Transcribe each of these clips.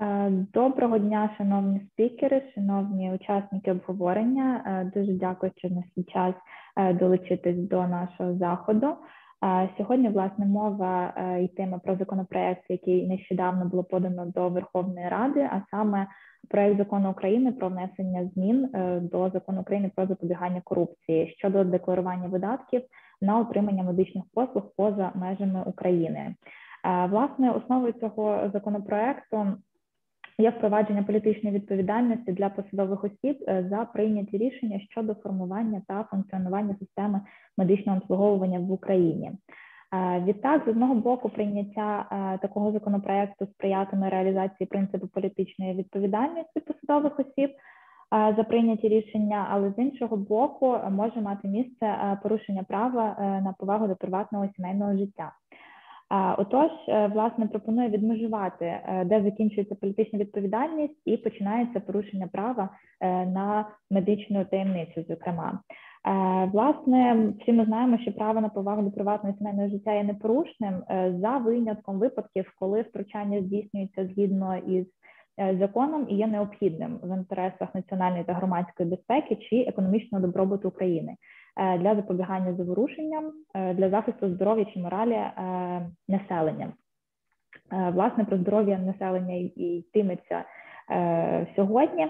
Е, доброго дня, шановні спікери, шановні учасники обговорення. Е, дуже дякую, що знайшли час е, долучитись до нашого заходу. Сьогодні, власне, мова йтиме про законопроект, який нещодавно було подано до Верховної Ради, а саме проект закону України про внесення змін до закону України про запобігання корупції щодо декларування видатків на отримання медичних послуг поза межами України. Власне, основою цього законопроекту є впровадження політичної відповідальності для посадових осіб е, за прийняті рішення щодо формування та функціонування системи медичного обслуговування в Україні. Е, відтак, з одного боку, прийняття е, такого законопроекту сприятиме реалізації принципу політичної відповідальності посадових осіб за прийняті рішення, але з іншого боку може мати місце порушення права на повагу до приватного сімейного життя. Отож, е, власне, пропоную відмежувати, е, де закінчується політична відповідальність і починається порушення права е, на медичну таємницю. Зокрема, власне, всі ми знаємо, що право на повагу до приватного сімейного життя є непорушним за винятком випадків, коли втручання здійснюється згідно із законом і є необхідним в інтересах національної та громадської безпеки чи економічного добробуту України. Е, для запобігання заворушенням, е, для захисту здоров'я чи моралі е, населення. Власне, про здоров'я населення і йтиметься сьогодні.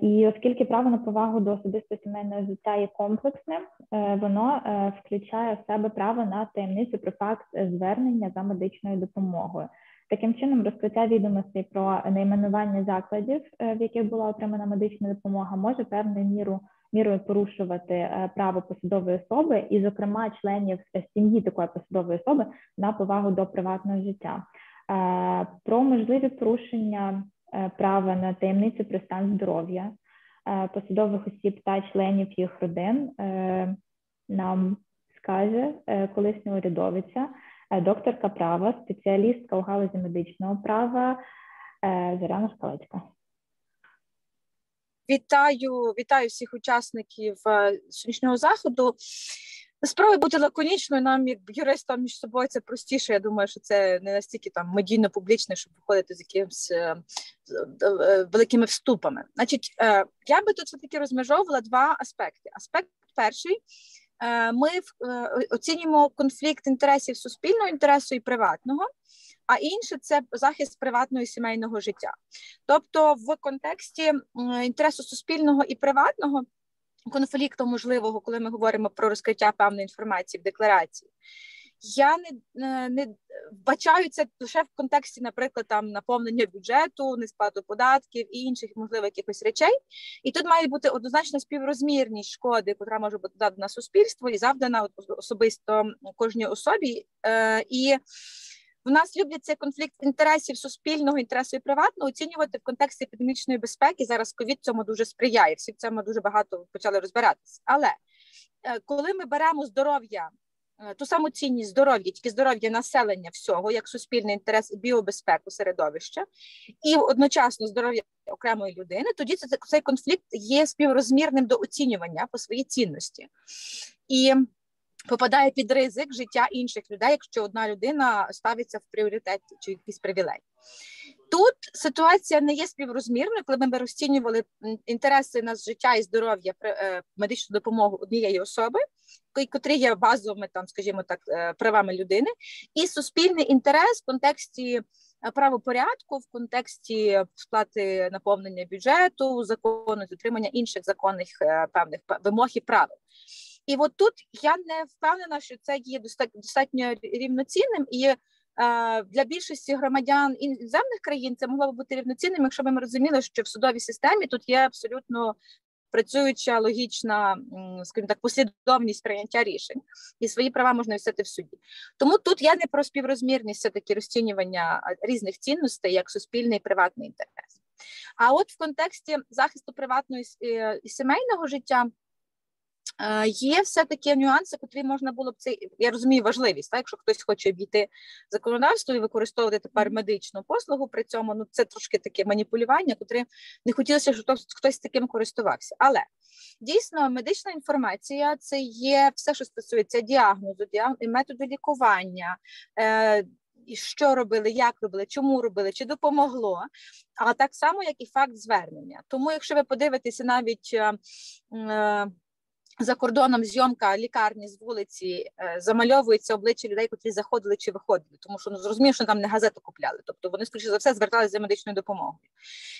І оскільки право на повагу до особистого сімейного життя є комплексним, воно включає в себе право на таємницю про факт звернення за медичною допомогою. Таким чином, розкриття відомостей про найменування закладів, в яких була отримана медична допомога, може певною міру мірою порушувати е, право посадової особи, і, зокрема, членів сім'ї такої посадової особи на повагу до приватного життя. Е, про можливі порушення е, права на таємницю про стан здоров'я посадових осіб та членів їх родин нам скаже колишня урядовиця, докторка права, спеціалістка у галузі медичного права Зоряна Шкалецька. Вітаю, вітаю всіх учасників е, сьогоднішнього заходу. Спробую бути лаконічною. Нам, як юристам, між собою це простіше. Я думаю, що це не настільки там медійно публічне, щоб виходити з якимось е, е, великими вступами. Значить, я би тут все таки розмежовувала два аспекти. Аспект перший. Ми оцінюємо конфлікт інтересів суспільного інтересу і приватного а інше це захист приватного і сімейного життя. Тобто, в контексті інтересу суспільного і приватного конфлікту можливого, коли ми говоримо про розкриття певної інформації в декларації. Я не не вбачаю це лише в контексті, наприклад, там наповнення бюджету, несплату податків і інших можливих якихось речей. І тут має бути однозначно співрозмірність шкоди, яка може бути дадана суспільству і завдана особисто кожній особі. Е, І у нас люблять цей конфлікт інтересів суспільного інтересу і приватного оцінювати в контексті епідемічної безпеки. Зараз ковід цьому дуже сприяє. Всі в цьому дуже багато почали розбиратися. Але е, коли ми беремо здоров'я, е, ту саму цінність здоров'я, тільки здоров'я населення всього, як суспільний інтерес і біобезпеку середовища, і одночасно здоров'я окремої людини, тоді цей конфлікт є співрозмірним до оцінювання по своїй цінності. І попадає під ризик життя інших людей, якщо одна людина ставиться в пріоритет чи якийсь привілей. Тут ситуація не є співрозмірною, коли ми розцінювали інтереси на життя і здоров'я е, медичну допомогу однієї особи, котрі є базовими, там, скажімо так, е, правами людини, і суспільний інтерес в контексті е, правопорядку, в контексті сплати наповнення бюджету, закону, дотримання інших законних певних вимог і правил. І от тут я не впевнена, що це є достатньо рівноцінним, і е, для більшості громадян іноземних країн це могло б бути рівноцінним, якщо б ми розуміли, що в судовій системі тут є абсолютно працююча логічна, скажімо так, послідовність прийняття рішень, і свої права можна висити в суді. Тому тут я не про співрозмірність все таки розцінювання різних цінностей як суспільний і приватний інтерес. А от в контексті захисту приватного і сімейного життя. Є все таки нюанси, котрі можна було б це. Я розумію важливість. Так? Якщо хтось хоче обійти законодавство і використовувати тепер медичну послугу при цьому, ну це трошки таке маніпулювання, котре не хотілося, щоб хтось, таким користувався. Але дійсно медична інформація це є все, що стосується діагнозу, діагноз, методу лікування. Е, і що робили, як робили, чому робили, чи допомогло, а так само, як і факт звернення. Тому, якщо ви подивитеся навіть. Е, за кордоном зйомка лікарні з вулиці е, замальовується обличчя людей, котрі заходили чи виходили, тому що ну зрозуміло, що там не газету купляли. Тобто вони скоріше за все зверталися за медичною допомогою,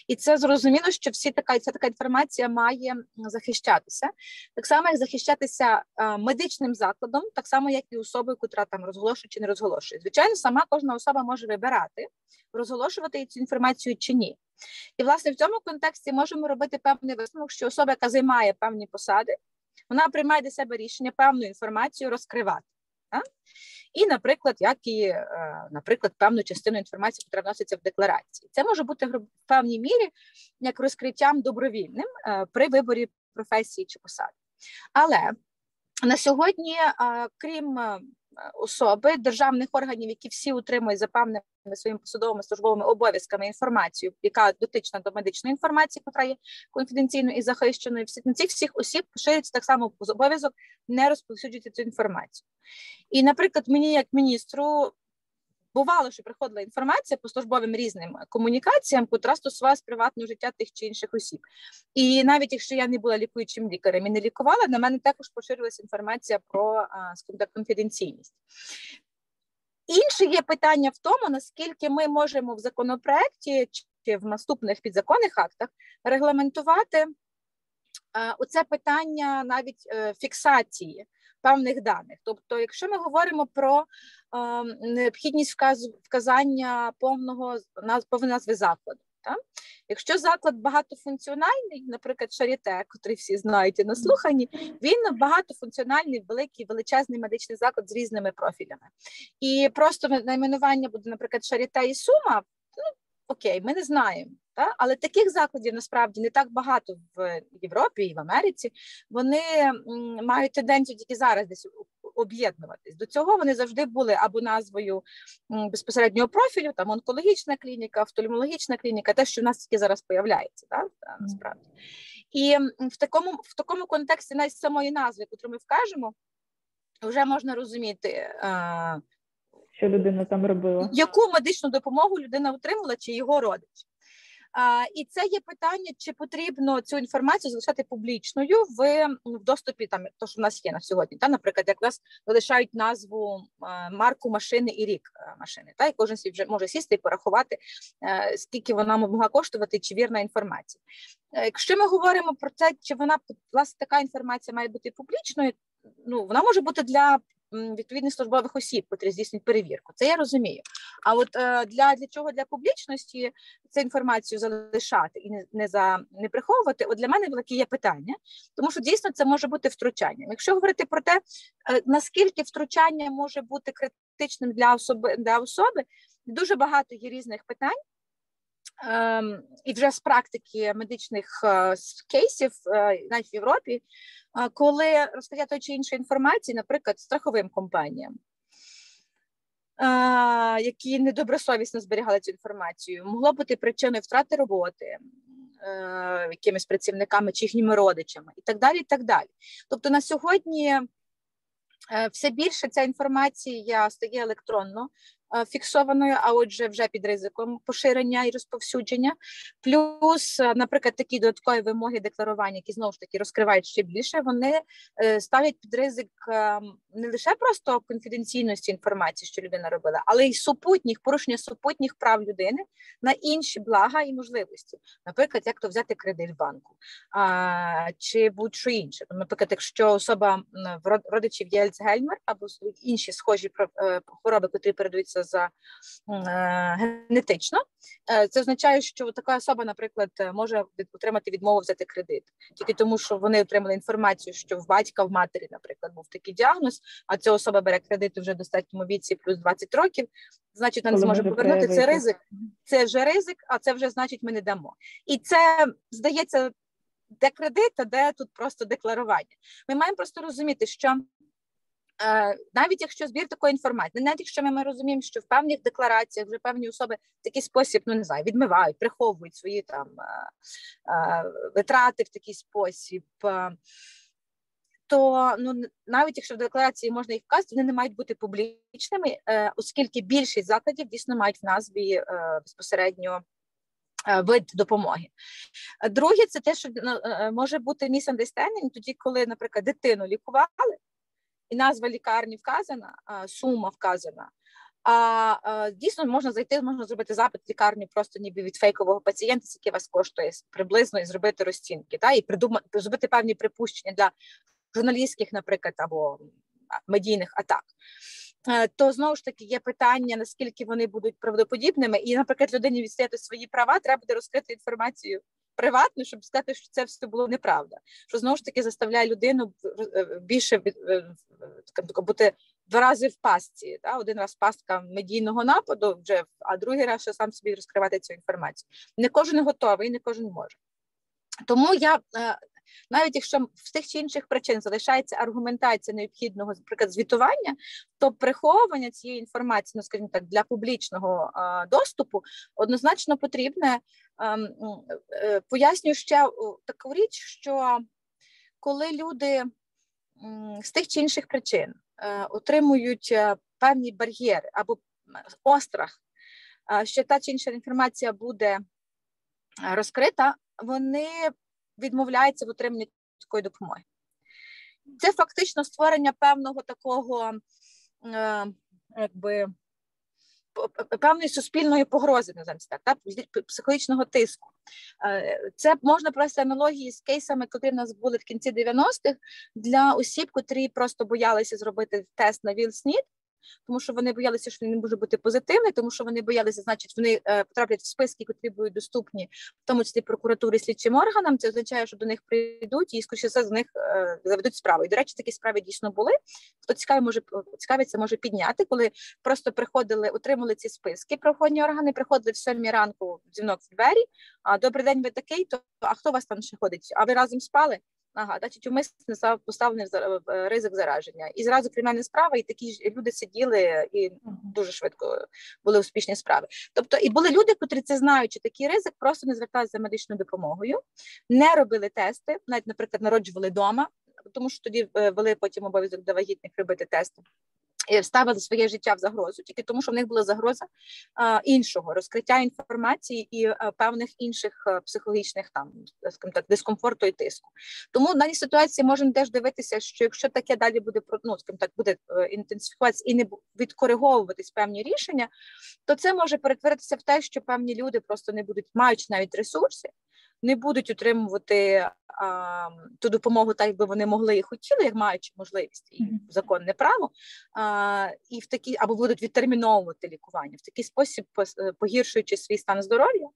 і це зрозуміло, що всі така ця така інформація має захищатися, так само як захищатися е, медичним закладом, так само як і особою, котра там розголошує чи не розголошує. Звичайно, сама кожна особа може вибирати, розголошувати цю інформацію чи ні. І власне в цьому контексті можемо робити певний висновок, що особа, яка займає певні посади вона приймає для себе рішення певну інформацію розкривати. Так? І, наприклад, як і, е, наприклад, певну частину інформації, яка вноситься в декларації. Це може бути в певній мірі як розкриттям добровільним е, при виборі професії чи посади. Але на сьогодні, е, крім особи державних органів, які всі утримують за певними своїми посадовими службовими обов'язками інформацію, яка дотична до медичної інформації, яка є конфіденційною і захищеною. Всі на цих всіх осіб поширюється так само обов'язок не розповсюджувати цю інформацію. І, наприклад, мені як міністру Бувало, що приходила інформація по службовим різним комунікаціям, котра стосувалася приватного життя тих чи інших осіб. І навіть якщо я не була лікуючим лікарем і не лікувала, на мене також поширилася інформація про так, конфіденційність. Інше є питання в тому, наскільки ми можемо в законопроекті чи в наступних підзаконних актах регламентувати оце питання навіть е, фіксації певних даних. Тобто, якщо ми говоримо про е, необхідність вказ, вказання повного повної назви закладу, та? якщо заклад багатофункціональний, наприклад, Шаріте, котрий всі знають і наслухані, він багатофункціональний, великий величезний медичний заклад з різними профілями. І просто найменування буде, наприклад, Шаріте і Сума. Ну, Окей, ми не знаємо, та? але таких закладів насправді не так багато в Європі і в Америці. Вони мають тенденцію тільки зараз десь об'єднуватись. До цього вони завжди були або назвою безпосереднього профілю, там онкологічна клініка, офтальмологічна клініка, те, що в нас тільки зараз появляється, та? насправді. І в такому в такому контексті навіть самої назви, яку ми вкажемо, вже можна розуміти що людина там робила, яку медичну допомогу людина отримала, чи його родич. І це є питання, чи потрібно цю інформацію залишати публічною в в доступі, там то, що в нас є на сьогодні. Та, Наприклад, як нас залишають назву марку машини і рік машини, та і кожен свій вже може сісти і порахувати, е, скільки вона могла коштувати, чи вірна інформація. Е, якщо ми говоримо про це, чи вона власне така інформація має бути публічною, ну вона може бути для відповідних службових осіб, котрі здійснюють перевірку. Це я розумію. А от е, для для чого для публічності цю інформацію залишати і не не за не приховувати? От для мене велике є питання, тому що дійсно це може бути втручанням. Якщо говорити про те, е, наскільки втручання може бути критичним для особи для особи, дуже багато є різних питань. Um, і вже з практики медичних uh, кейсів, uh, навіть в Європі, коли розкриття той чи іншої інформації, наприклад, страховим компаніям, які недобросовісно зберігали цю інформацію, могло бути причиною втрати роботи. Е, якимись працівниками чи їхніми родичами, і так далі. і так далі. Тобто на сьогодні е, все більше ця інформація стає електронно Е, фіксованою, а отже, вже під ризиком поширення і розповсюдження. Плюс, е, наприклад, такі додаткові вимоги декларування, які знову ж таки розкривають ще більше, вони е, ставлять під ризик не лише просто конфіденційності інформації, що людина робила, але й супутніх порушення супутніх прав людини на інші блага і можливості. Наприклад, як то взяти кредит в банку чи будь-що інше. Наприклад, якщо особа родичів є Альцгеймер або інші схожі хвороби, котрі передаються це за е, генетично. Е, це означає, що така особа, наприклад, може отримати відмову взяти кредит, тільки тому, що вони отримали інформацію, що в батька в матері, наприклад, був такий діагноз, а ця особа бере кредит вже в достатньому віці, плюс 20 років. Значить, вона не зможе повернути це ризик. Це вже ризик, а це вже значить, ми не дамо. І це здається. Де кредит, а де тут просто декларування. Ми маємо просто розуміти, що навіть якщо збір такої інформації, навіть якщо ми, ми розуміємо, що в певних деклараціях вже певні особи в такий спосіб, ну не знаю, відмивають, приховують свої там е, е, витрати в такий спосіб. то ну навіть якщо в декларації можна їх вказати, вони не мають бути публічними, е, оскільки більшість закладів дійсно мають в назві е, безпосередньо. Е, вид допомоги. Друге, це те, що ну, може бути misunderstanding тоді, коли, наприклад, дитину лікували, і назва лікарні вказана, сума вказана. А дійсно можна зайти, можна зробити запит в лікарню просто ніби від фейкового пацієнта, який вас коштує приблизно і зробити розцінки, та і придумати зробити певні припущення для журналістських, наприклад, або медійних атак. Е, то знову ж таки є питання, наскільки вони будуть правдоподібними, і, наприклад, людині відстояти свої права, треба буде розкрити інформацію приватно, щоб сказати, що це все було неправда. Що знову ж таки заставляє людину більше бути два рази в пастці. Та? Один раз пастка медійного нападу, вже а другий раз ще сам собі розкривати цю інформацію. Не кожен готовий, не кожен може. Тому я е, навіть якщо з тих чи інших причин залишається аргументація необхідного, наприклад, звітування, то приховування цієї інформації, ну скажімо так, для публічного а, доступу однозначно потрібне. А, ем, е, пояснюю ще таку річ, що коли люди з тих чи інших причин е, отримують е, певні бар'єри або острах, що та чи інша інформація буде розкрита, вони відмовляється в отриманні такої допомоги. Це фактично створення певного такого е, якби певної суспільної погрози, називаємо так, так, психологічного тиску. Е, це можна провести аналогії з кейсами, які в нас були в кінці 90-х для осіб, котрі просто боялися зробити тест на ВІЛ-СНІД, тому що вони боялися, що не може бути позитивний, тому що вони боялися, значить, вони е, потраплять в списки, які будуть доступні, в тому числі прокуратури слідчим органам. Це означає, що до них прийдуть і скоріше все з них е, заведуть справи. І до речі, такі справи дійсно були. Хто цікавий, може цікавиться, може підняти, коли просто приходили, отримали ці списки. Правоохоронні органи приходили в сьомій ранку дзвінок в двері. А добрий день, ви такий, то а хто вас там ще ходить? А ви разом спали? Ага, значить, умисно поставлений ризик зараження. І зразу кримінальна справа, і такі ж люди сиділи і дуже швидко були успішні справи. Тобто, і були люди, котрі це знаючи такий ризик, просто не зверталися за медичною допомогою, не робили тести, навіть, наприклад, народжували вдома, тому що тоді е, вели потім обов'язок до вагітних робити тести ставили своє життя в загрозу, тільки тому, що в них була загроза іншого розкриття інформації і а, певних інших а, психологічних там скажімо так дискомфорту і тиску. Тому в даній ситуації можемо теж дивитися, що якщо таке далі буде ну, скажімо так, буде е, інтенсифікуватися і не відкориговуватись певні рішення, то це може перетворитися в те, що певні люди просто не будуть маючи навіть ресурси не будуть отримувати а, ту допомогу, так якби вони могли і хотіли, як маючи можливість і законне право, а, і в такі або будуть відтерміновувати лікування в такий спосіб, погіршуючи свій стан здоров'я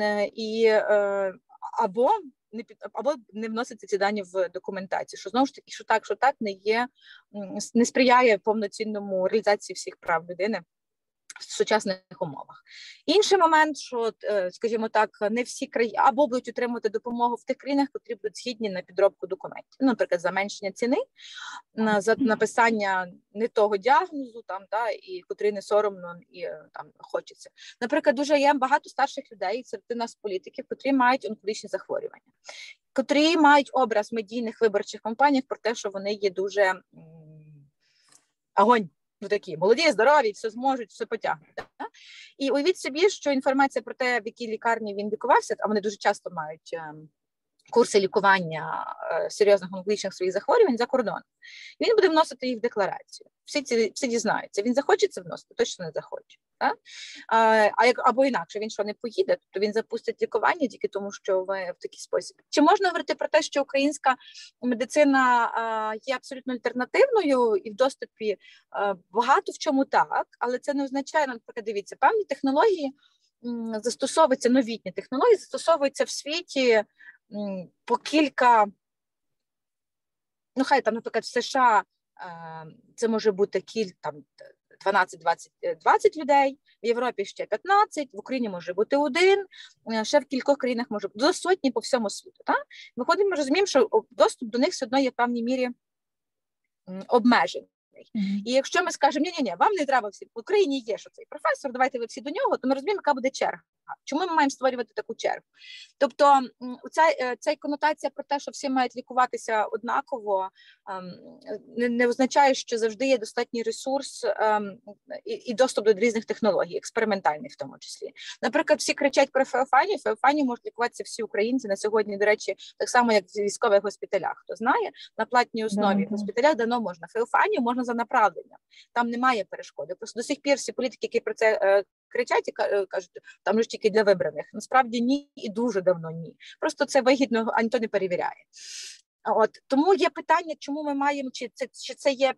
е, і е, або не під або не вноситься ці дані в документацію, що знову ж таки, що так, що так не є, не сприяє повноцінному реалізації всіх прав людини в сучасних умовах. Інший момент, що, е, скажімо так, не всі країни або будуть отримувати допомогу в тих країнах, які будуть згідні на підробку документів. Ну, наприклад, заменшення ціни за написання не того діагнозу, там да і котрий не соромно і е, там хочеться. Наприклад, дуже є багато старших людей серед нас політиків, котрі мають онкологічні захворювання, котрі мають образ медійних виборчих кампаній про те, що вони є дуже огонь ну такі молоді, здорові, все зможуть, все потягнуть. Да? І уявіть собі, що інформація про те, в якій лікарні він лікувався, а вони дуже часто мають. Ем, курси лікування е, серйозних онкологічних своїх захворювань за кордоном. Він буде вносити їх в декларацію. Всі ці всі дізнаються. Він захоче це вносити, точно не захоче. Так? А або інакше він що не поїде, то він запустить лікування тільки тому, що ви в такий спосіб. Чи можна говорити про те, що українська медицина є абсолютно альтернативною і в доступі багато в чому так, але це не означає, наприклад, дивіться, певні технології. Застосовуються новітні технології, застосовуються в світі по кілька, ну хай там, наприклад, в США це може бути кіль там 12-20 20 людей, в Європі ще 15, в Україні може бути один, е, ще в кількох країнах може бути до сотні по всьому світу. Так? Виходимо, ми розуміємо, що доступ до них все одно є в певній мірі обмежений. Mm-hmm. І якщо ми скажемо, ні, ні, ні, вам не треба всі в Україні є що цей професор, давайте ви всі до нього, то ми розуміємо, яка буде черга. Чому ми маємо створювати таку чергу? Тобто, ця, ця конотація про те, що всі мають лікуватися однаково, ем, не, не означає, що завжди є достатній ресурс ем, і, і доступ до різних технологій, експериментальних в тому числі. Наприклад, всі кричать про феофанію. Феофанію можуть лікуватися всі українці на сьогодні. До речі, так само як в військових госпіталях. Хто знає на платній основі в госпіталях дано можна феофанію, можна за направленням. Там немає перешкоди. Просто до сих пір всі політики, які про це е, кричать і е, кажуть, там ж тільки для вибраних. Насправді ні, і дуже давно ні. Просто це вигідно, а ніхто не перевіряє. От тому є питання, чому ми маємо чи це чи це є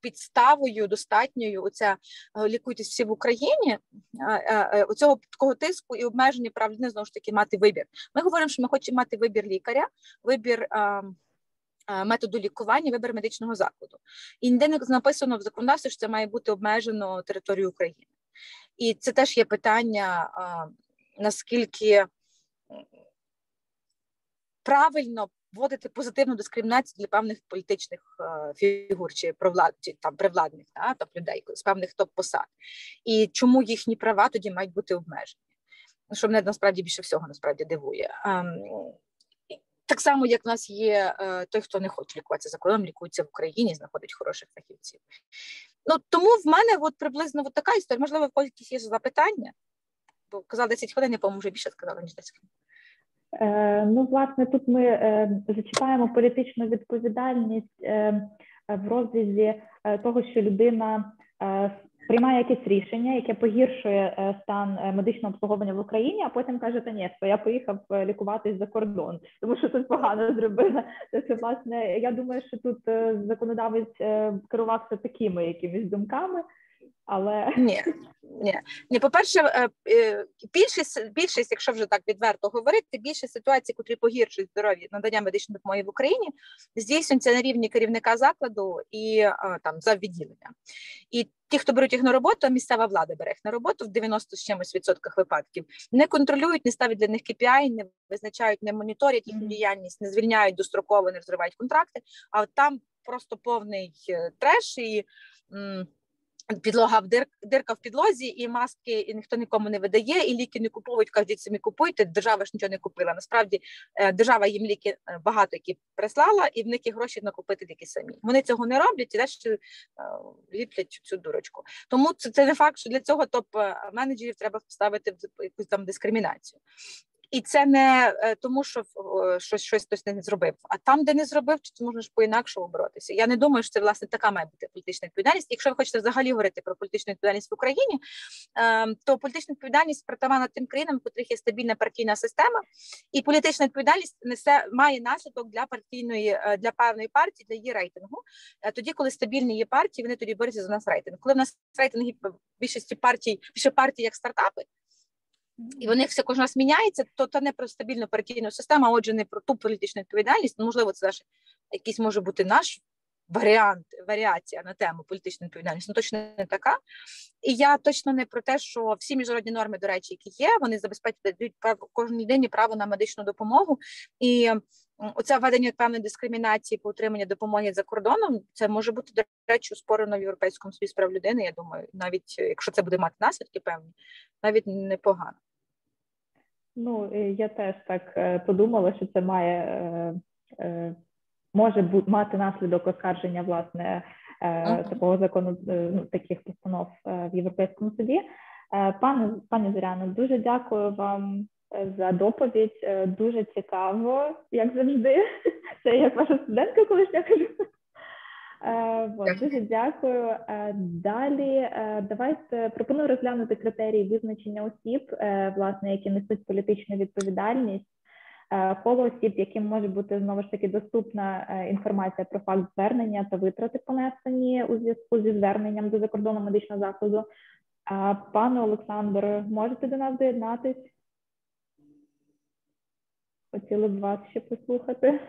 підставою достатньою оця е, лікуйтесь всі в Україні оцього такого тиску і обмеження прав людини знову ж таки мати вибір. Ми говоримо, що ми хочемо мати вибір лікаря, вибір. Методу лікування, вибір медичного закладу. І ніде не написано в законодавстві, що це має бути обмежено територією України. І це теж є питання, наскільки правильно вводити позитивну дискримінацію для певних політичних фігур чи провлад, чи там привладних да, топ людей з певних топ посад, і чому їхні права тоді мають бути обмежені, що мене насправді більше всього насправді дивує. Так само, як в нас є е, той, хто не хоче лікуватися за кордоном, лікується в Україні, знаходить хороших фахівців. Ну тому в мене от приблизно от така історія. Можливо, в когось якісь є запитання, бо казав 10 хвилин, я по-моєму, вже більше сказала, ніж 10 хвилин. Е, ну, власне, тут ми е, зачіпаємо політичну відповідальність е, в розрізі е, того, що людина е, приймає якесь рішення, яке погіршує е, стан е, медичного обслуговування в Україні, а потім каже, та ні, я поїхав е, лікуватись за кордон, тому що тут погано зробила. Це власне. Я думаю, що тут законодавець керувався такими якимись думками. Але ні, ні, ні, по перше, більшість, більшість, якщо вже так відверто говорити, більше ситуацій, котрі погіршують здоров'я надання медичної допомоги в Україні, здійснюється на рівні керівника закладу і там за відділення. І ті, хто беруть їх на роботу, місцева влада бере їх на роботу в 90 з чимось відсотках випадків, не контролюють, не ставлять для них KPI, не визначають, не моніторять їхню діяльність, не звільняють достроково, не розривають контракти. А от там просто повний е, треш і підлога в дир, дирка в підлозі, і маски і ніхто нікому не видає, і ліки не купують, кажуть, самі купуйте. Держава ж нічого не купила. Насправді е, держава їм ліки е, багато які прислала, і в них є гроші накупити тільки самі. Вони цього не роблять і далі е, ліплять цю дурочку. Тому це це не факт, що для цього топ менеджерів треба вставити в якусь там дискримінацію. І це не е, тому, що щось щось хтось не зробив, а там, де не зробив, то можна ж по інакшому боротися. Я не думаю, що це власне така має бути політична відповідальність. Якщо ви хочете взагалі говорити про політичну відповідальність в Україні, ем, то політична відповідальність притаманна тим країнам, у котрих є стабільна партійна система, і політична відповідальність несе має наслідок для партійної е, для певної партії, для її рейтингу. Е, тоді, коли стабільні є партії, вони тоді борються за нас рейтинг. Коли в нас рейтинги більшості партій, більше партій як стартапи і вони все кожен раз міняється, то це не про стабільну партійну систему, а отже, не про ту політичну відповідальність. Ну, можливо, це наш якийсь може бути наш варіант, варіація на тему політичної відповідальності, ну точно не така. І я точно не про те, що всі міжнародні норми, до речі, які є, вони забезпечують кожній людині право на медичну допомогу. І оце введення певної дискримінації по отриманню допомоги за кордоном, це може бути, до речі, спорено в Європейському суді справ людини. Я думаю, навіть якщо це буде мати наслідки, певні, навіть непогано. Ну, я теж так е, подумала, що це має е, е, може бути мати наслідок оскарження власне такого закону ну, таких постанов в Європейському суді. Пане пані Зоряно, дуже дякую вам за доповідь. Дуже цікаво, як завжди. Це як ваша студентка, колишня кажу. Е, от, дуже дякую. Е, далі е, давайте пропоную розглянути критерії визначення осіб, власне, які несуть політичну відповідальність, коло осіб, яким може бути знову ж таки доступна інформація про факт звернення та витрати понесені у зв'язку зі зверненням до закордонного медичного закладу. Пане Олександр, можете до нас доєднатись? Хотіли б вас ще послухати.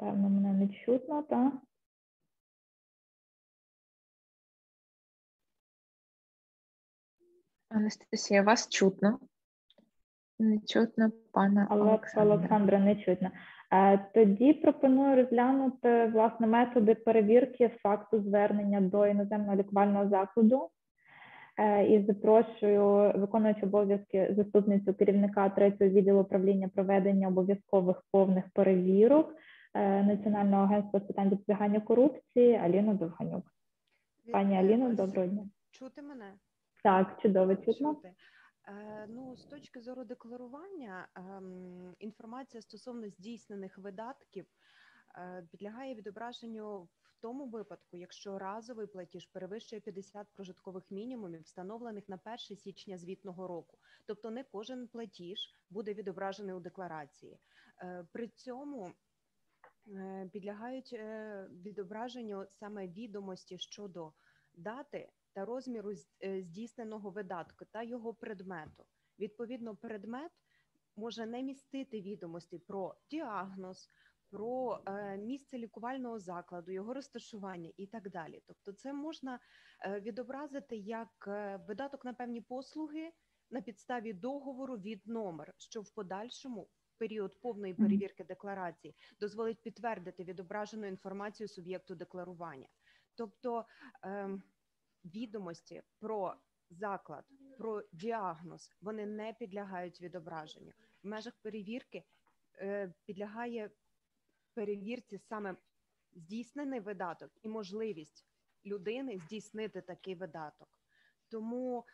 Напевно, мене не чутно, так? Анастасія, вас чутно. Не чутно пана Олександра. Олександра не чутно. Е, тоді пропоную розглянути власне методи перевірки факту звернення до іноземного лікувального закладу. Е, і запрошую виконуючи обов'язки заступницю керівника третього відділу управління проведення обов'язкових повних перевірок Національного агентства з питань запобігання корупції Аліну Довганюк. Пані Аліно, доброго дня. Чути мене? Так, чудово чутно. Чути. Е, Ну, з точки зору декларування, ем, інформація стосовно здійснених видатків е, підлягає відображенню в тому випадку, якщо разовий платіж перевищує 50 прожиткових мінімумів, встановлених на 1 січня звітного року. Тобто не кожен платіж буде відображений у декларації. Е, При цьому е, підлягають е, відображенню саме відомості щодо дати та розміру е, здійсненого видатку та його предмету. Відповідно, предмет може не містити відомості про діагноз, про е, місце лікувального закладу, його розташування і так далі. Тобто, це можна е, відобразити як е, видаток на певні послуги на підставі договору від номер, що в подальшому період повної перевірки декларації дозволить підтвердити відображену інформацію суб'єкту декларування. Тобто ем, відомості про заклад, про діагноз вони не підлягають відображенню. В межах перевірки е, підлягає перевірці саме здійснений видаток і можливість людини здійснити такий видаток. Тому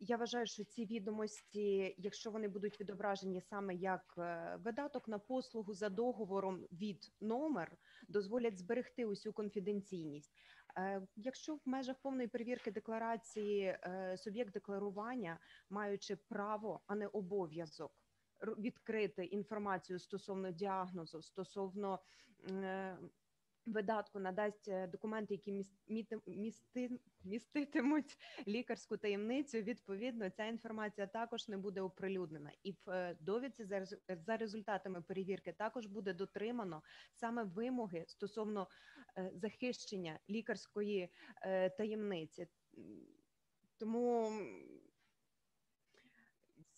я вважаю, що ці відомості, якщо вони будуть відображені саме як е, видаток на послугу за договором від номер, дозволять зберегти усю конфіденційність. Е, Якщо в межах повної перевірки декларації е, суб'єкт декларування, маючи право, а не обов'язок, відкрити інформацію стосовно діагнозу, стосовно е, видатку, надасть е, документи, які міс- місти- міститимуть лікарську таємницю. Відповідно, ця інформація також не буде оприлюднена, і в е, довідці за результатами перевірки також буде дотримано саме вимоги стосовно е, захищення лікарської таємниці. Тому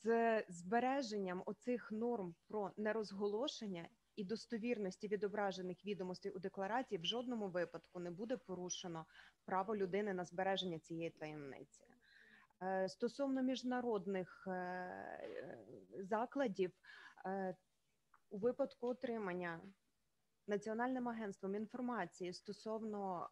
з збереженням оцих норм про нерозголошення і достовірності відображених відомостей у декларації в жодному випадку не буде порушено право людини на збереження цієї таємниці. Е, Стосовно міжнародних е, закладів, е, у випадку отримання Національним агентством інформації стосовно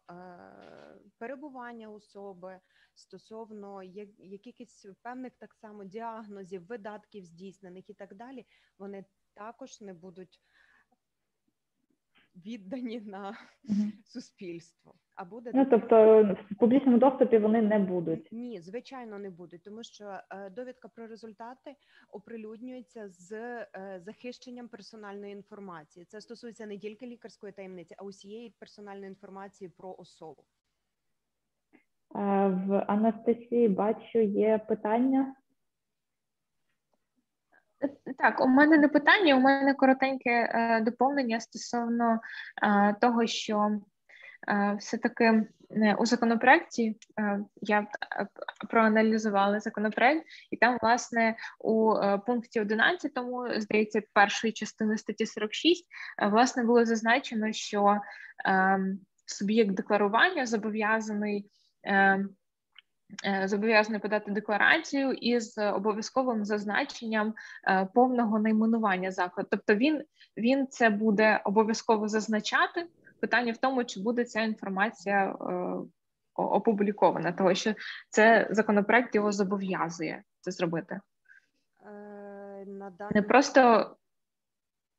перебування особи, стосовно якихось певних так само діагнозів, видатків здійснених і так далі, вони також не будуть віддані на суспільство. А буде Ну тобто в публічному доступі вони не будуть. ні, звичайно, не будуть, тому що е, довідка про результати оприлюднюється з е, захищенням персональної інформації. Це стосується не тільки лікарської таємниці, а усієї персональної інформації про особу. Е, В Анастасії бачу є питання. Так, у мене не питання, у мене коротеньке е, доповнення стосовно е, того, що е, все-таки у законопроекті я проаналізувала законопроект, і там, власне, у пункті 11, здається, першої частини статті 46, е, власне, було зазначено, що е, суб'єкт декларування зобов'язаний. Е, Зобов'язаний подати декларацію із обов'язковим зазначенням е, повного найменування закладу. Тобто він, він це буде обов'язково зазначати. Питання в тому, чи буде ця інформація е, опублікована, тому що це законопроект його зобов'язує це зробити. На даний... Не просто.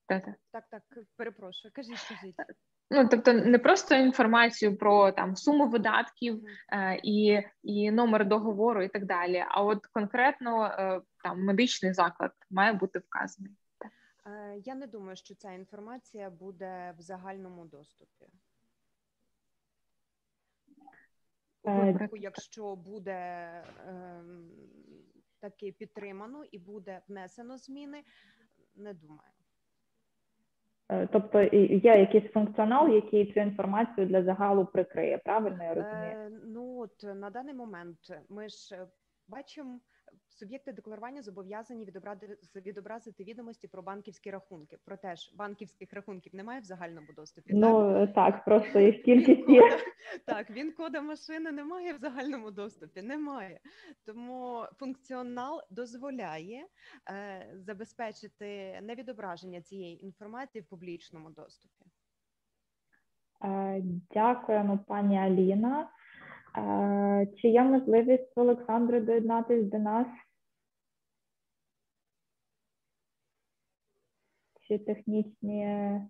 Так, так, перепрошую, кажіть, кажіть. Ну, тобто, не просто інформацію про там суму видатків е, і, і номер договору, і так далі. А от конкретно е, там медичний заклад має бути вказаний. Е, Я не думаю, що ця інформація буде в загальному доступі. У Е, випадку, якщо буде ем, таки підтримано і буде внесено зміни, не думаю. Е, Тобто є якийсь функціонал, який цю інформацію для загалу прикриє, правильно я розумію? Е, ну от на даний момент ми ж е, бачимо суб'єкти декларування зобов'язані відобразити, відобразити відомості про банківські рахунки. Проте ж банківських рахунків немає в загальному доступі. Ну так, так просто їх кількість є. Так, він кода машини немає в загальному доступі. Немає. Тому функціонал дозволяє е, забезпечити невідображення цієї інформації в публічному доступі. Е, дякуємо, пані Аліна. Чи є можливість Олександру доєднатися до нас? Чи технічні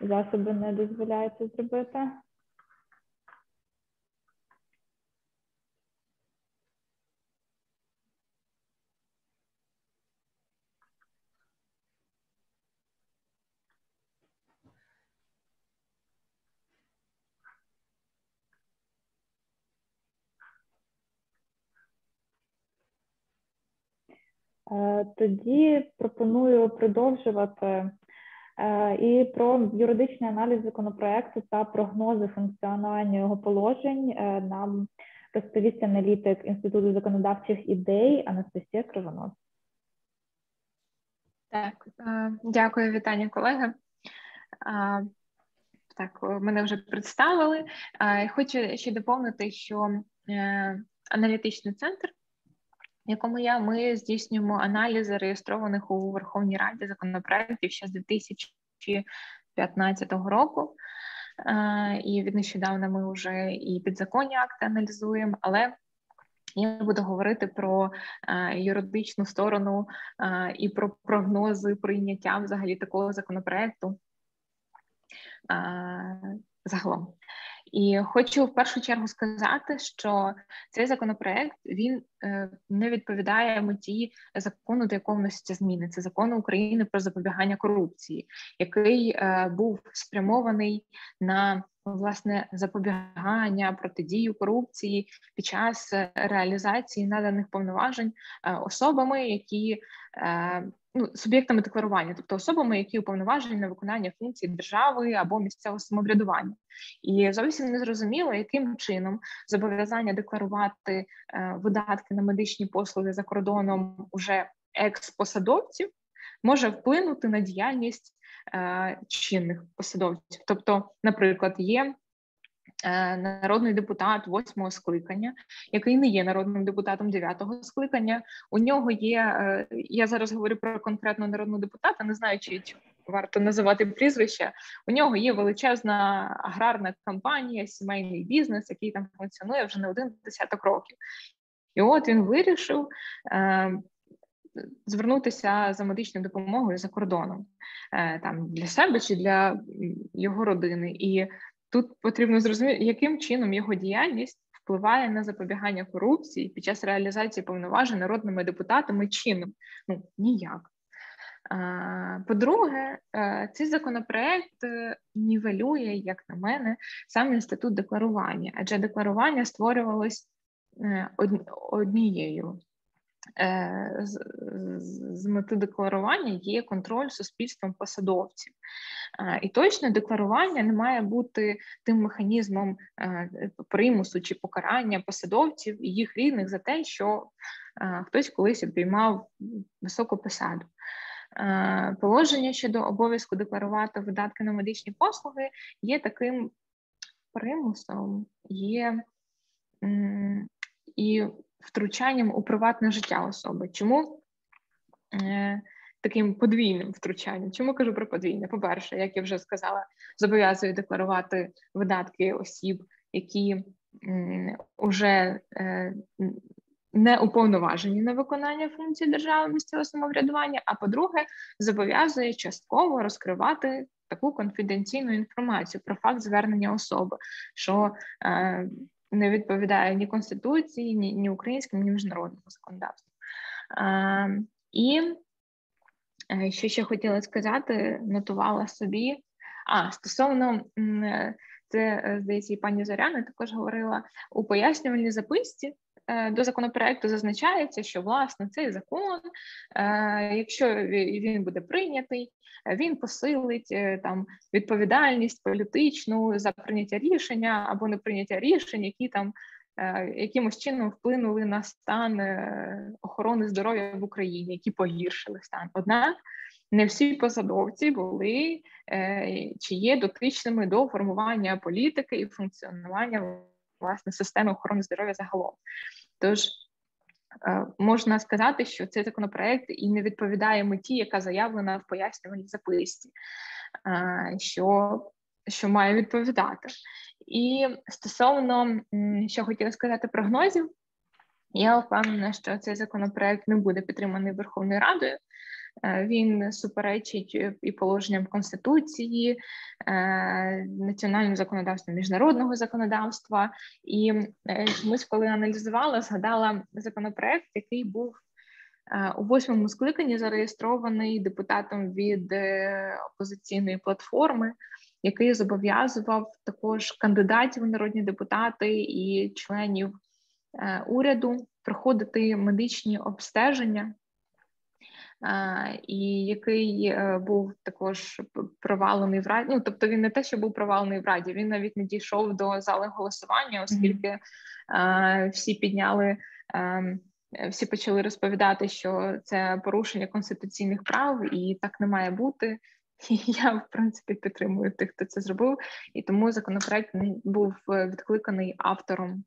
засоби не дозволяють це зробити? Тоді пропоную продовжувати е, і про юридичний аналіз законопроекту та прогнози функціонування його положень е, нам розповість аналітик Інституту законодавчих ідей Анастасія Кривонос. Так, дякую, вітання, колеги. Так, мене вже представили. Хочу ще доповнити, що аналітичний центр якому я ми здійснюємо аналізи реєстрованих у Верховній Раді законопроєктів ще з 2015 року. І від нещодавна ми вже і підзаконні акти аналізуємо, але я буду говорити про юридичну сторону і про прогнози прийняття взагалі такого законопроекту загалом. І хочу в першу чергу сказати, що цей законопроект він е, не відповідає меті закону, до якого вносяться зміни. Це закону України про запобігання корупції, який е, був спрямований на власне запобігання протидію корупції під час реалізації наданих повноважень е, особами, які ну, суб'єктами декларування, тобто особами, які уповноважені на виконання функцій держави або місцевого самоврядування, і зовсім не зрозуміло, яким чином зобов'язання декларувати е, видатки на медичні послуги за кордоном уже екс-посадовців може вплинути на діяльність е, чинних посадовців. Тобто, наприклад, є народний депутат восьмого скликання, який не є народним депутатом дев'ятого скликання. У нього є. Е, я зараз говорю про конкретного народного депутата, не знаю, чи варто називати прізвище. У нього є величезна аграрна компанія, сімейний бізнес, який там функціонує вже не один десяток років. І от він вирішив. Е, звернутися за медичною допомогою за кордоном там для себе чи для його родини, і Тут потрібно зрозуміти, яким чином його діяльність впливає на запобігання корупції під час реалізації повноважень народними депутатами чином. Ну ніяк. По-друге, е, цей законопроект е, нівелює, як на мене, сам інститут декларування, адже декларування створювалось е, однією з, з мети декларування є контроль суспільством посадовців. Е, і точне декларування не має бути тим механізмом е, примусу чи покарання посадовців і їх рідних за те, що хтось колись обіймав високу посаду. Положення щодо обов'язку декларувати видатки на медичні послуги є таким примусом, є і втручанням у приватне життя особи. Чому е, таким подвійним втручанням? Чому кажу про подвійне? По-перше, як я вже сказала, зобов'язує декларувати видатки осіб, які вже е, не уповноважені на виконання функцій держави місцевого самоврядування. А по-друге, зобов'язує частково розкривати таку конфіденційну інформацію про факт звернення особи, що е, не відповідає ні конституції, ні ні українському, ні міжнародному законодавству. А, І е, що ще хотіла сказати, нотувала собі. А стосовно це е, здається, і пані Зоряна також говорила у пояснювальній записці. Е, до законопроекту зазначається, що власне цей закон, якщо він буде прийнятий, він посилить е, там відповідальність політичну за прийняття рішення або не прийняття рішень, які там якимось чином вплинули на стан охорони здоров'я в Україні, які погіршили стан. Однак не всі посадовці були чи є дотичними до формування політики і функціонування власне системи охорони здоров'я загалом. Тож Е, можна сказати, що цей законопроект і не відповідає меті, яка заявлена в пояснювальній записці, е, що що має відповідати. І стосовно що хотіла сказати прогнозів, я впевнена, що цей законопроект не буде підтриманий Верховною Радою. Е, він суперечить і положенням конституції, е, національним законодавством міжнародного законодавства. І е, ми, коли аналізувала, згадала законопроект, який був у восьмому скликанні зареєстрований депутатом від опозиційної платформи. Який зобов'язував також кандидатів народні депутати і членів уряду проходити медичні обстеження і який е, був також провалений в раді. Ну тобто він не те, що був провалений в раді, він навіть не дійшов до зали голосування, оскільки mm-hmm. всі підняли. Ем, всі почали розповідати, що це порушення конституційних прав, і так не має бути. І Я в принципі підтримую тих, хто це зробив, і тому законопроект був е, відкликаний автором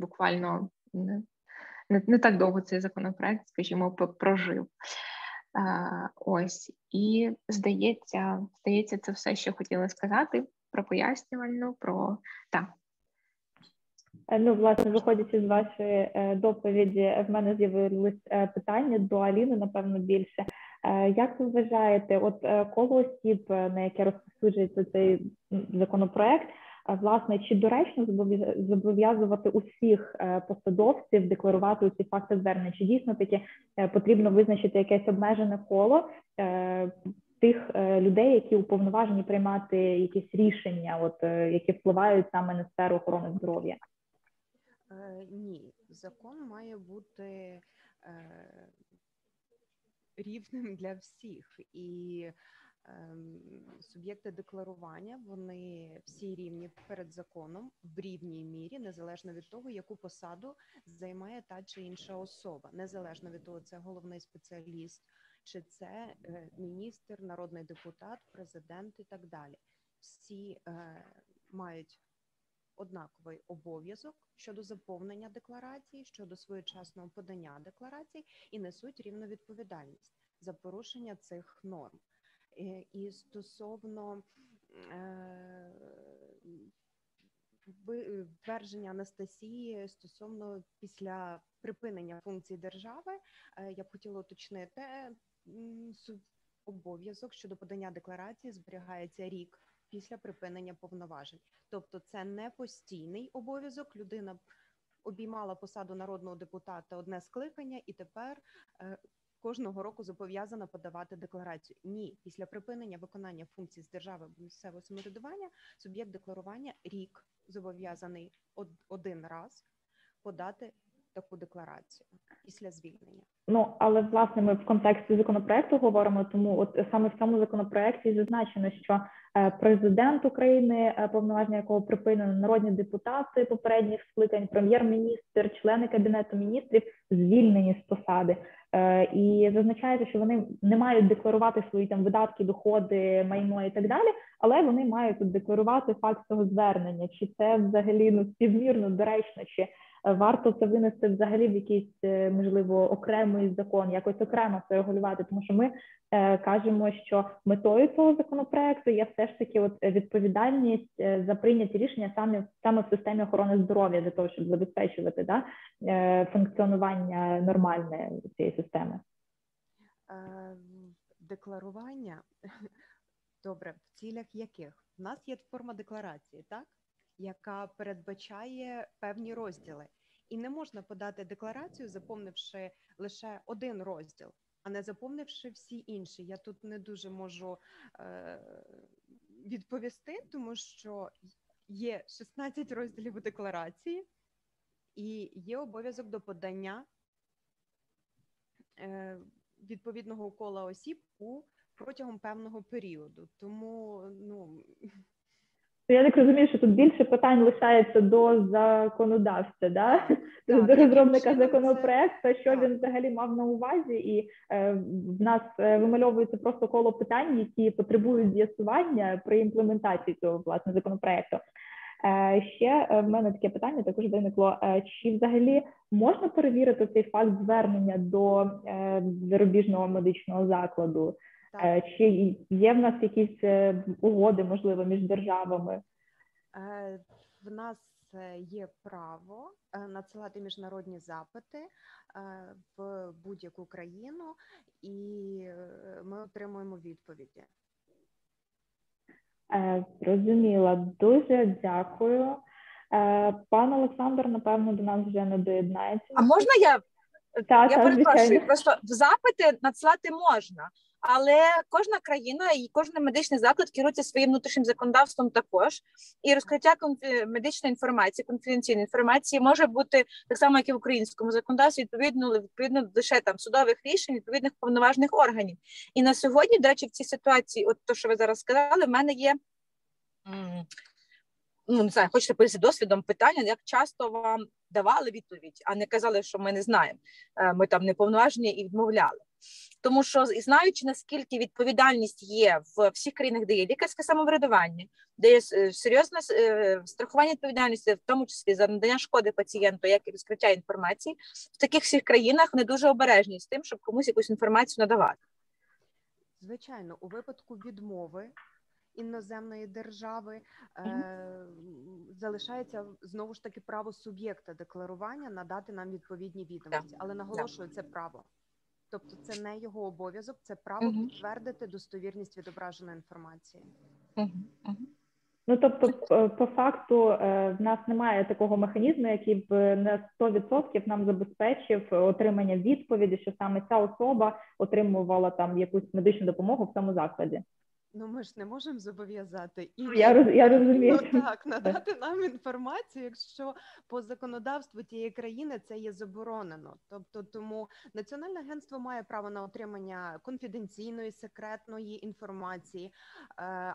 буквально не не так довго цей законопроект, скажімо, прожив. Ось і здається, здається, це все, що хотіла сказати про пояснювальну, про так. Е, ну, власне, виходячи з вашої е, доповіді, в мене з'явилось е, питання до Аліни, напевно, більше. Як ви вважаєте, от коло осіб, на яке розповсюджується цей законопроект, власне, чи доречно зобов'язувати усіх е, посадовців декларувати ці факти звернення? Чи дійсно таки е, потрібно визначити якесь обмежене коло е, тих людей, які уповноважені приймати якісь рішення, от які впливають саме на сферу охорони здоров'я? Ні, закон має бути рівним для всіх і суб'єкти декларування вони всі рівні перед законом в рівній мірі, незалежно від того, яку посаду займає та чи інша особа, незалежно від того, це головний спеціаліст, чи це е, міністр, народний депутат, президент і так далі. Всі е, мають однаковий обов'язок щодо заповнення декларації, щодо своєчасного подання декларацій і несуть рівну відповідальність за порушення цих норм. Е, і стосовно е, твердження Анастасії стосовно після припинення функцій держави, е, я б хотіла уточнити обов'язок щодо подання декларації зберігається рік після припинення повноважень, тобто це не постійний обов'язок. Людина обіймала посаду народного депутата одне скликання, і тепер кожного року зобов'язана подавати декларацію. Ні, після припинення виконання функцій з держави місцевого самоврядування суб'єкт декларування рік зобов'язаний один раз подати таку декларацію після звільнення. Ну але власне ми в контексті законопроекту говоримо. Тому от саме в цьому законопроекті зазначено, що е, президент України, е, повноваження якого припинено народні депутати попередніх скликань, прем'єр-міністр, члени кабінету міністрів звільнені з посади. Е, і зазначається, що вони не мають декларувати свої там видатки, доходи, майно і так далі, але вони мають тут декларувати факт цього звернення, чи це взагалі ну співмірно доречно, чи варто це винести взагалі в якийсь е, можливо окремий закон, якось окремо це регулювати, тому що ми е, кажемо, що метою цього законопроекту є все ж таки от відповідальність е, за прийняті рішення саме саме в системі охорони здоров'я для того, щоб забезпечувати да, е, функціонування нормальне цієї системи. Е, декларування. Добре в цілях яких? У нас є форма декларації, так яка передбачає певні розділи, і не можна подати декларацію, заповнивши лише один розділ, а не заповнивши всі інші. Я тут не дуже можу е, відповісти, тому що є 16 розділів у декларації, і є обов'язок до подання е, відповідного кола осіб у протягом певного періоду. Тому ну То я так розумію, що тут більше питань лишається до законодавця, да? Так, до розробника законопроекту, що так. він взагалі мав на увазі, і е, в нас е, вимальовується просто коло питань, які потребують з'ясування при імплементації цього власне законопроекту. Е, ще е, в мене таке питання також виникло: е, чи взагалі можна перевірити цей факт звернення до е, зарубіжного медичного закладу? Так. Е, Чи є в нас якісь е, угоди, можливо, між державами? Е, В нас є право надсилати міжнародні запити в будь-яку країну, і ми отримуємо відповіді. Зрозуміла, дуже дякую. Пан Олександр, напевно, до нас вже не доєднається. А можна я? Та, я та, перепрошую, звичайно. просто в запити надсилати можна, але кожна країна і кожен медичний заклад керується своїм внутрішнім законодавством також. І розкриття конфі- медичної інформації, конфіденційної інформації може бути так само, як і в українському законодавстві, відповідно відповідно лише там судових рішень відповідних повноважних органів. І на сьогодні, до речі, в цій ситуації, от то, що ви зараз сказали, в мене є. Ну, не знаю, хочете поділитися досвідом питання, як часто вам давали відповідь, а не казали, що ми не знаємо. Е, Ми там неповноважені і відмовляли. Тому що знаючи наскільки відповідальність є в всіх країнах, де є лікарське самоврядування, де є е, серйозне е, страхування відповідальності, в тому числі за надання шкоди пацієнту, як і розкриття інформації, в таких всіх країнах вони дуже обережні з тим, щоб комусь якусь інформацію надавати. Звичайно, у випадку відмови іноземної держави е, залишається знову ж таки право суб'єкта декларування надати нам відповідні відомості, але наголошую, це право. Тобто це не його обов'язок, це право Мгм. підтвердити достовірність відображеної інформації. Ну тобто, по факту, е, в нас немає такого механізму, який б на 100% нам забезпечив отримання відповіді, що саме ця особа отримувала там якусь медичну допомогу в цьому закладі. Ну ми ж не можемо зобов'язати і Я роз я розумію. Ну, так, надати нам інформацію, якщо по законодавству тієї країни це є заборонено. Тобто, тому Національне агентство має право на отримання конфіденційної секретної інформації. Е,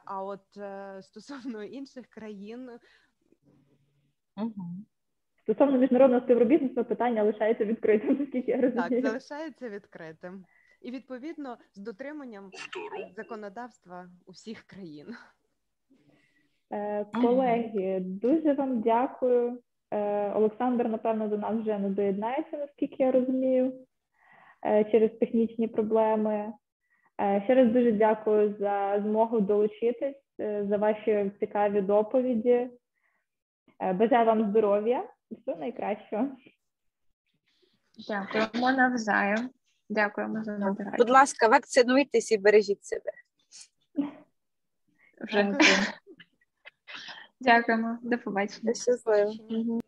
А от е, стосовно інших країн, Стосовно міжнародного співробітництва питання лишається відкритим, наскільки я так залишається відкритим. І відповідно з дотриманням законодавства усіх країн. Е, Колеги, дуже вам дякую. Е, Олександр, напевно, до нас вже не доєднається, наскільки я розумію, е, через технічні проблеми. Е, Ще раз дуже дякую за змогу долучитись, е, за ваші цікаві доповіді. Е, Бажаю вам здоров'я і всього найкращого. Дякуємо навзаєм. Дякуємо за Будь ласка, вакцинуйтесь і бережіть себе. Вже. Дякуємо. До побачення. Щасливо.